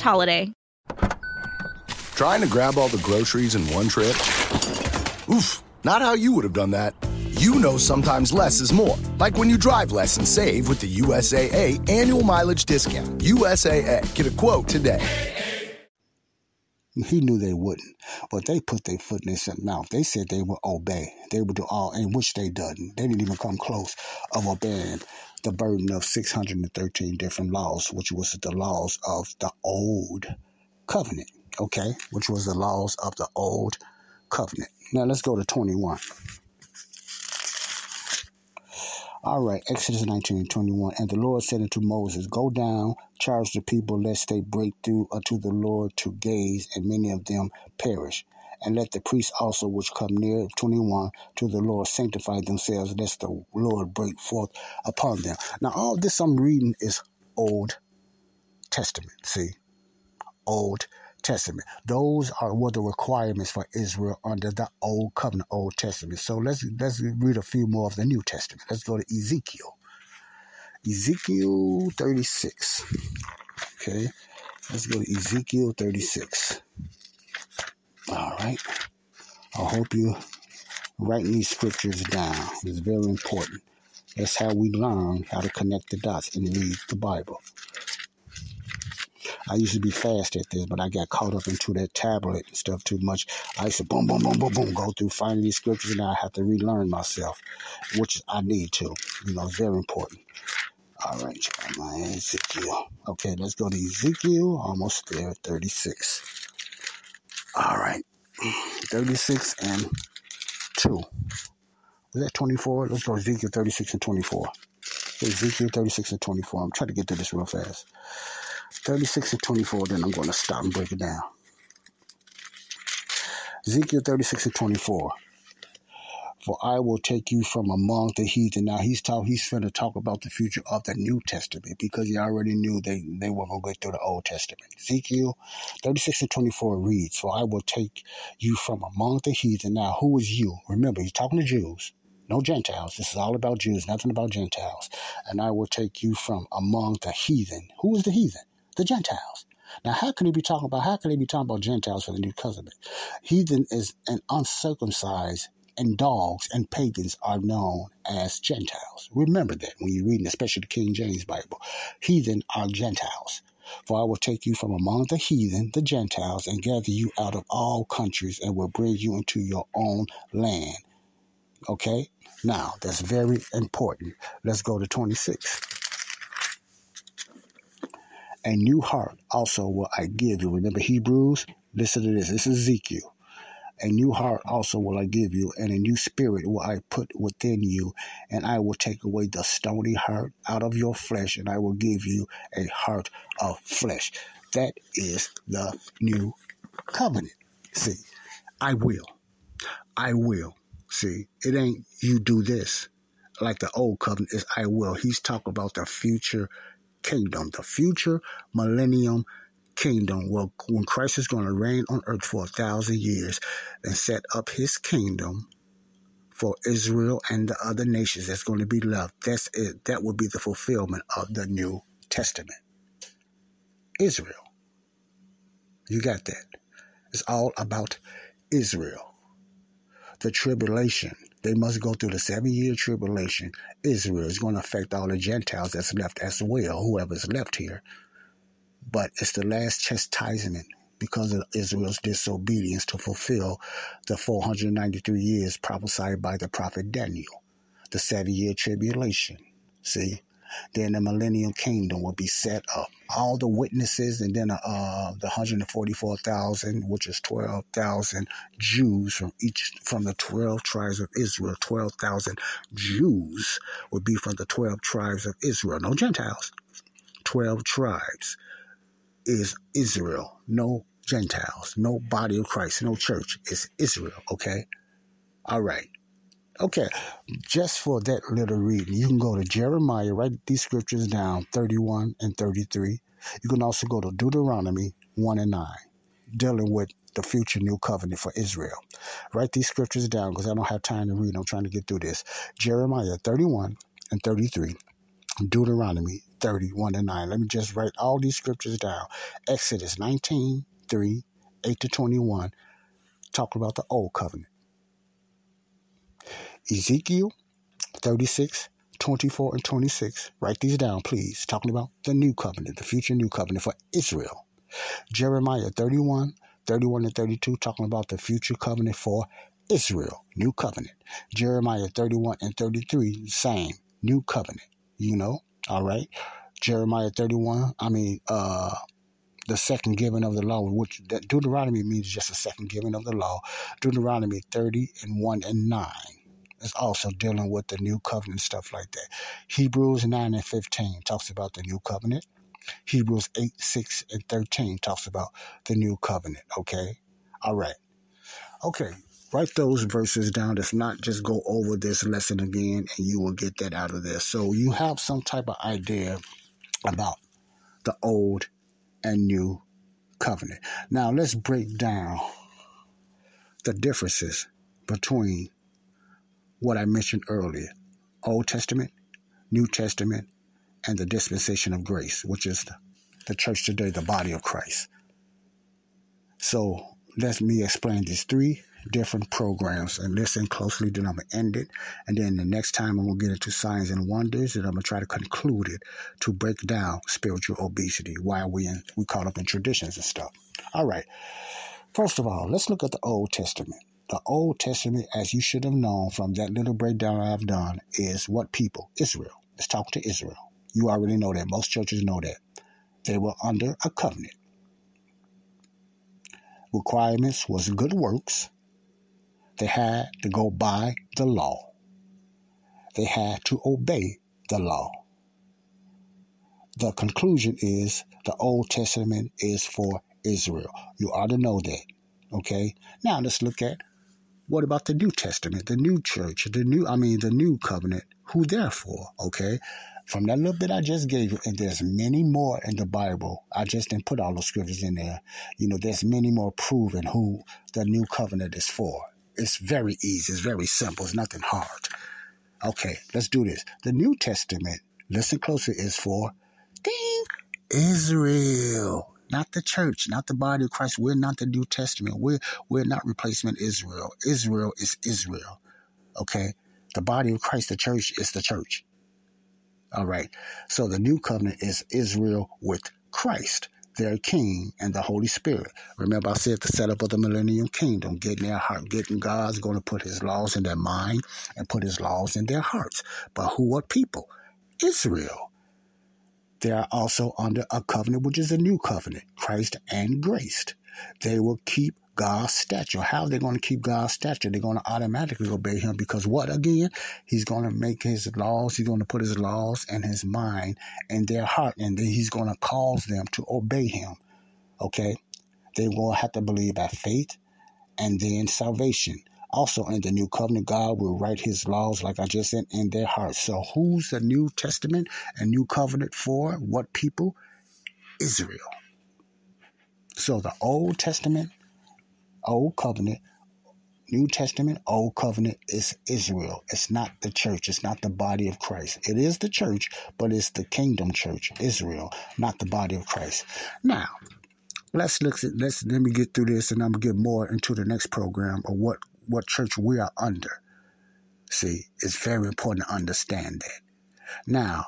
holiday. Trying to grab all the groceries in one trip? Oof, not how you would have done that. You know sometimes less is more. Like when you drive less and save with the USAA annual mileage discount. USAA. Get a quote today. He knew they wouldn't, but they put their foot in their mouth. They said they would obey. They would do all, and which they didn't. They didn't even come close of obeying the burden of 613 different laws, which was the laws of the old covenant, okay? Which was the laws of the old covenant. Now let's go to 21. All right, Exodus 19 and 21. And the Lord said unto Moses, Go down, charge the people, lest they break through unto the Lord to gaze, and many of them perish. And let the priests also which come near 21 to the Lord sanctify themselves, lest the Lord break forth upon them. Now, all this I'm reading is Old Testament. See? Old Testament. Those are what the requirements for Israel under the Old Covenant, Old Testament. So let's let's read a few more of the New Testament. Let's go to Ezekiel. Ezekiel 36. Okay. Let's go to Ezekiel 36. All right. I hope you writing these scriptures down. It's very important. That's how we learn how to connect the dots and read the Bible. I used to be fast at this, but I got caught up into that tablet and stuff too much. I used to boom, boom, boom, boom, boom, go through finding these scriptures, and I have to relearn myself, which I need to. You know, it's very important. All right, Jeremiah, Ezekiel. Okay, let's go to Ezekiel. Almost there, 36. All right, 36 and 2. Was that 24? Let's go Ezekiel 36 and 24. Ezekiel 36 and 24. I'm trying to get to this real fast. 36 and 24, then I'm going to stop and break it down. Ezekiel 36 and 24. For I will take you from among the heathen. Now he's talk he's going to talk about the future of the New Testament because he already knew they, they were going to go through the Old Testament. Ezekiel 36 and 24 reads, For I will take you from among the heathen. Now who is you? Remember, he's talking to Jews no Gentiles. This is all about Jews, nothing about Gentiles. And I will take you from among the heathen. Who is the heathen? The Gentiles. Now, how can he be talking about, how can he be talking about Gentiles for the New Covenant? Heathen is an uncircumcised, and dogs and pagans are known as Gentiles. Remember that when you're reading, especially the King James Bible. Heathen are Gentiles. For I will take you from among the heathen, the Gentiles, and gather you out of all countries, and will bring you into your own land. Okay? Now, that's very important. Let's go to 26. A new heart also will I give you. Remember Hebrews? Listen to this. This is Ezekiel. A new heart also will I give you, and a new spirit will I put within you, and I will take away the stony heart out of your flesh, and I will give you a heart of flesh. That is the new covenant. See, I will. I will. See, it ain't you do this like the old covenant is I will. He's talking about the future kingdom, the future millennium kingdom. Well, when Christ is going to reign on earth for a thousand years and set up his kingdom for Israel and the other nations that's going to be left, that's it. That will be the fulfillment of the New Testament. Israel. You got that. It's all about Israel the tribulation. They must go through the seven year tribulation. Israel is going to affect all the Gentiles that's left as well, whoever's left here. But it's the last chastisement because of Israel's disobedience to fulfill the 493 years prophesied by the prophet Daniel, the seven year tribulation. See? Then the millennial kingdom will be set up. All the witnesses, and then uh, the 144,000, which is 12,000 Jews from each from the 12 tribes of Israel. 12,000 Jews would be from the 12 tribes of Israel. No Gentiles. 12 tribes is Israel. No Gentiles. No body of Christ. No church. It's Israel. Okay. All right. Okay, just for that little reading, you can go to Jeremiah, write these scriptures down 31 and 33. You can also go to Deuteronomy 1 and 9, dealing with the future new covenant for Israel. Write these scriptures down because I don't have time to read. I'm trying to get through this. Jeremiah 31 and 33, Deuteronomy 31 to 9. Let me just write all these scriptures down. Exodus 19, 3, 8 to 21, talk about the old covenant. Ezekiel 36, 24, and 26. Write these down, please. Talking about the new covenant, the future new covenant for Israel. Jeremiah 31, 31 and 32, talking about the future covenant for Israel, new covenant. Jeremiah 31 and 33, same, new covenant, you know, all right. Jeremiah 31, I mean, uh, the second giving of the law, which Deuteronomy means just a second giving of the law. Deuteronomy 30 and 1 and 9 is also dealing with the new covenant stuff like that. Hebrews 9 and 15 talks about the new covenant. Hebrews 8, 6, and 13 talks about the new covenant. Okay? All right. Okay. Write those verses down. Let's not just go over this lesson again and you will get that out of there. So you have some type of idea about the old and new covenant. Now let's break down the differences between what I mentioned earlier Old Testament, New Testament, and the dispensation of grace, which is the, the church today, the body of Christ. So let me explain these three different programs and listen closely. Then I'm going to end it. And then the next time I'm going to get into signs and wonders. And I'm going to try to conclude it to break down spiritual obesity, why we, in, we caught up in traditions and stuff. All right. First of all, let's look at the Old Testament. The Old Testament, as you should have known from that little breakdown I've done, is what people? Israel. Let's talk to Israel. You already know that. Most churches know that. They were under a covenant. Requirements was good works. They had to go by the law. They had to obey the law. The conclusion is the Old Testament is for Israel. You ought to know that. Okay? Now let's look at what about the New Testament, the new church, the new, I mean, the new covenant? Who therefore? Okay? From that little bit I just gave you, and there's many more in the Bible. I just didn't put all the scriptures in there. You know, there's many more proving who the new covenant is for. It's very easy. It's very simple. It's nothing hard. Okay, let's do this. The New Testament, listen closer, is for ding, Israel not the church, not the body of Christ. We're not the New Testament. We're we're not replacement Israel. Israel is Israel. Okay? The body of Christ, the church is the church. All right. So the new covenant is Israel with Christ, their king, and the Holy Spirit. Remember, I said the setup of the millennium kingdom, getting their heart, getting God's going to put his laws in their mind and put his laws in their hearts. But who are people? Israel. They are also under a covenant, which is a new covenant, Christ and graced. They will keep God's statute. How are they going to keep God's statute? They're going to automatically obey Him because what again? He's going to make His laws. He's going to put His laws and His mind and their heart, and then He's going to cause them to obey Him. Okay, they will have to believe by faith, and then salvation. Also, in the new covenant, God will write his laws, like I just said, in their hearts. So, who's the New Testament and New Covenant for? What people? Israel. So, the Old Testament, Old Covenant, New Testament, Old Covenant is Israel. It's not the church. It's not the body of Christ. It is the church, but it's the kingdom church, Israel, not the body of Christ. Now, let's look at let's let me get through this and I'm gonna get more into the next program of what what church we are under. See, it's very important to understand that. Now,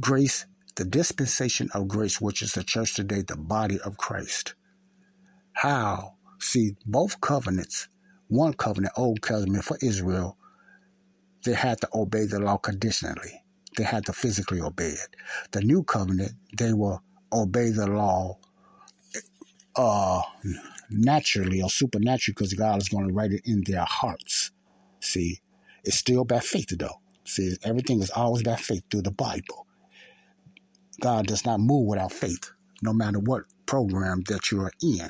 grace, the dispensation of grace, which is the church today, the body of Christ. How? See, both covenants, one covenant, old covenant for Israel, they had to obey the law conditionally. They had to physically obey it. The new covenant, they will obey the law uh, naturally or supernaturally because God is going to write it in their hearts. See, it's still by faith though. See, everything is always by faith through the Bible. God does not move without faith, no matter what program that you're in.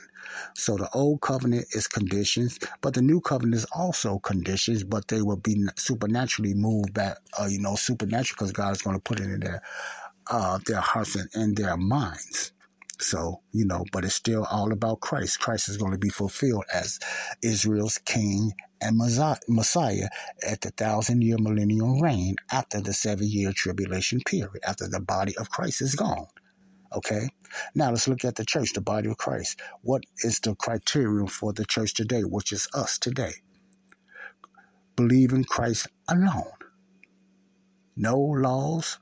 So the old covenant is conditions, but the new covenant is also conditions, but they will be supernaturally moved back, uh, you know, supernatural because God is going to put it in their, uh, their hearts and in their minds. So, you know, but it's still all about Christ. Christ is going to be fulfilled as Israel's king and Messiah at the thousand year millennial reign after the seven year tribulation period, after the body of Christ is gone. Okay? Now let's look at the church, the body of Christ. What is the criterion for the church today, which is us today? Believe in Christ alone. No laws,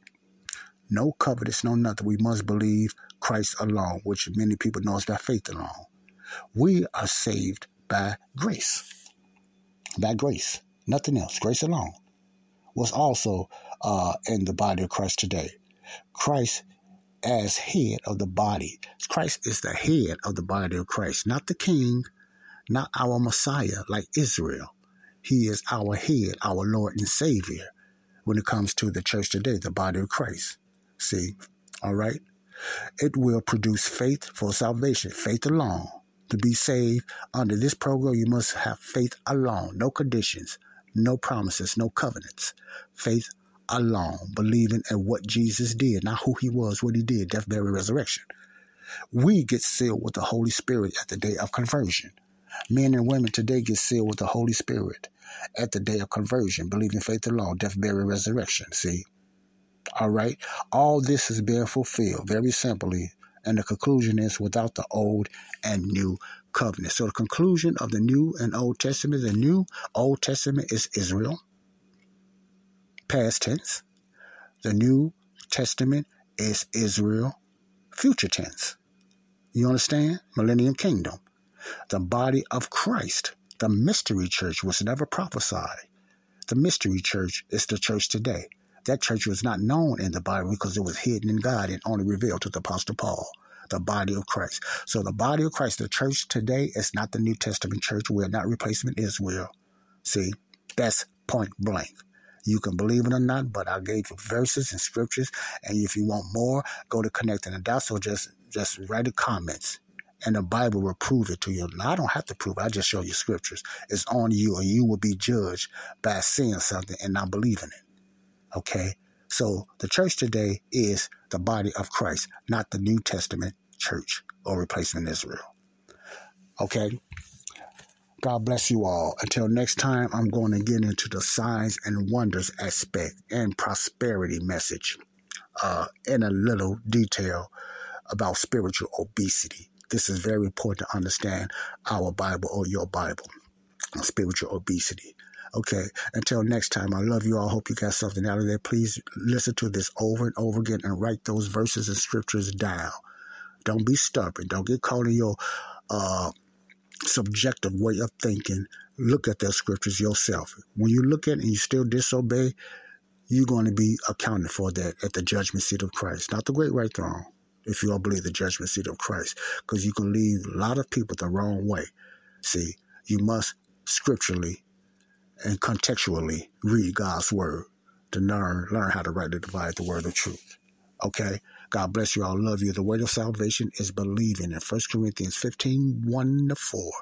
no covetous, no nothing. We must believe Christ alone, which many people know is by faith alone. We are saved by grace. By grace. Nothing else. Grace alone. Was also uh, in the body of Christ today. Christ as head of the body. Christ is the head of the body of Christ, not the king, not our Messiah like Israel. He is our head, our Lord and Savior when it comes to the church today, the body of Christ. See, all right? It will produce faith for salvation, faith alone. To be saved under this program, you must have faith alone, no conditions, no promises, no covenants. Faith alone, believing in what Jesus did, not who he was, what he did, death, burial, resurrection. We get sealed with the Holy Spirit at the day of conversion. Men and women today get sealed with the Holy Spirit at the day of conversion, believing faith alone, death, burial, resurrection. See? All right. All this is being fulfilled very simply And the conclusion is without the old and new covenant. So the conclusion of the New and Old Testament, the New Old Testament is Israel, past tense. The New Testament is Israel, future tense. You understand? Millennium Kingdom. The body of Christ, the mystery church was never prophesied. The mystery church is the church today. That church was not known in the Bible because it was hidden in God and only revealed to the Apostle Paul, the body of Christ. So the body of Christ, the church today, is not the New Testament church. We're not replacement Israel. See, that's point blank. You can believe it or not, but I gave you verses and scriptures. And if you want more, go to connecting the dots or just just write the comments. And the Bible will prove it to you. Now, I don't have to prove it. I just show you scriptures. It's on you, or you will be judged by seeing something and not believing it. Okay? So the church today is the body of Christ, not the New Testament church or replacement Israel. Okay? God bless you all. Until next time, I'm going to get into the signs and wonders aspect and prosperity message uh, in a little detail about spiritual obesity. This is very important to understand our Bible or your Bible, spiritual obesity. Okay, until next time, I love you all. Hope you got something out of there. Please listen to this over and over again and write those verses and scriptures down. Don't be stubborn. Don't get caught in your uh, subjective way of thinking. Look at those scriptures yourself. When you look at it and you still disobey, you're going to be accounted for that at the judgment seat of Christ, not the great white throne. If you all believe the judgment seat of Christ, because you can lead a lot of people the wrong way. See, you must scripturally and contextually read God's word to learn learn how to rightly divide the word of truth. Okay? God bless you all. Love you. The way of salvation is believing in 1 Corinthians 15, 1 to 4.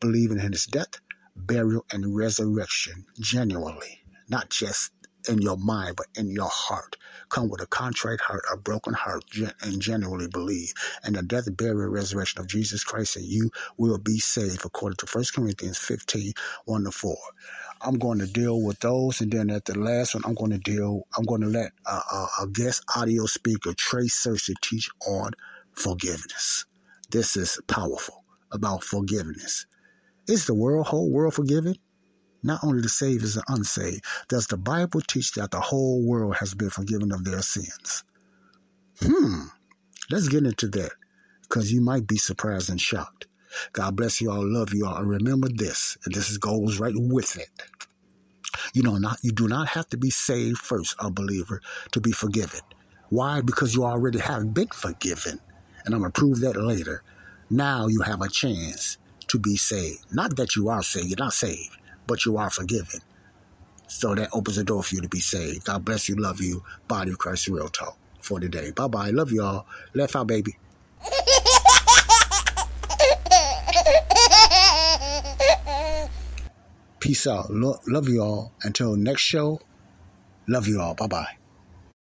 Believing in his death, burial, and resurrection genuinely, not just in your mind, but in your heart. Come with a contrite heart, a broken heart, and genuinely believe. And the death, burial, resurrection of Jesus Christ, and you will be saved, according to 1 Corinthians 15, 1 to 4. I'm going to deal with those, and then at the last one, I'm going to deal. I'm going to let uh, uh, a guest audio speaker, Trey Searcy, teach on forgiveness. This is powerful about forgiveness. Is the world whole world forgiven? Not only the saved is the unsaved. Does the Bible teach that the whole world has been forgiven of their sins? Hmm. Let's get into that because you might be surprised and shocked. God bless you all. Love you all. And remember this, and this goes right with it. You know, not you do not have to be saved first, unbeliever, to be forgiven. Why? Because you already have been forgiven. And I'm to prove that later. Now you have a chance to be saved. Not that you are saved, you're not saved, but you are forgiven. So that opens the door for you to be saved. God bless you, love you. Body of Christ Real Talk for today. Bye bye. Love you all. Left out, baby. Peace out. Lo- love you all. Until next show, love you all. Bye bye.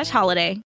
slash holiday.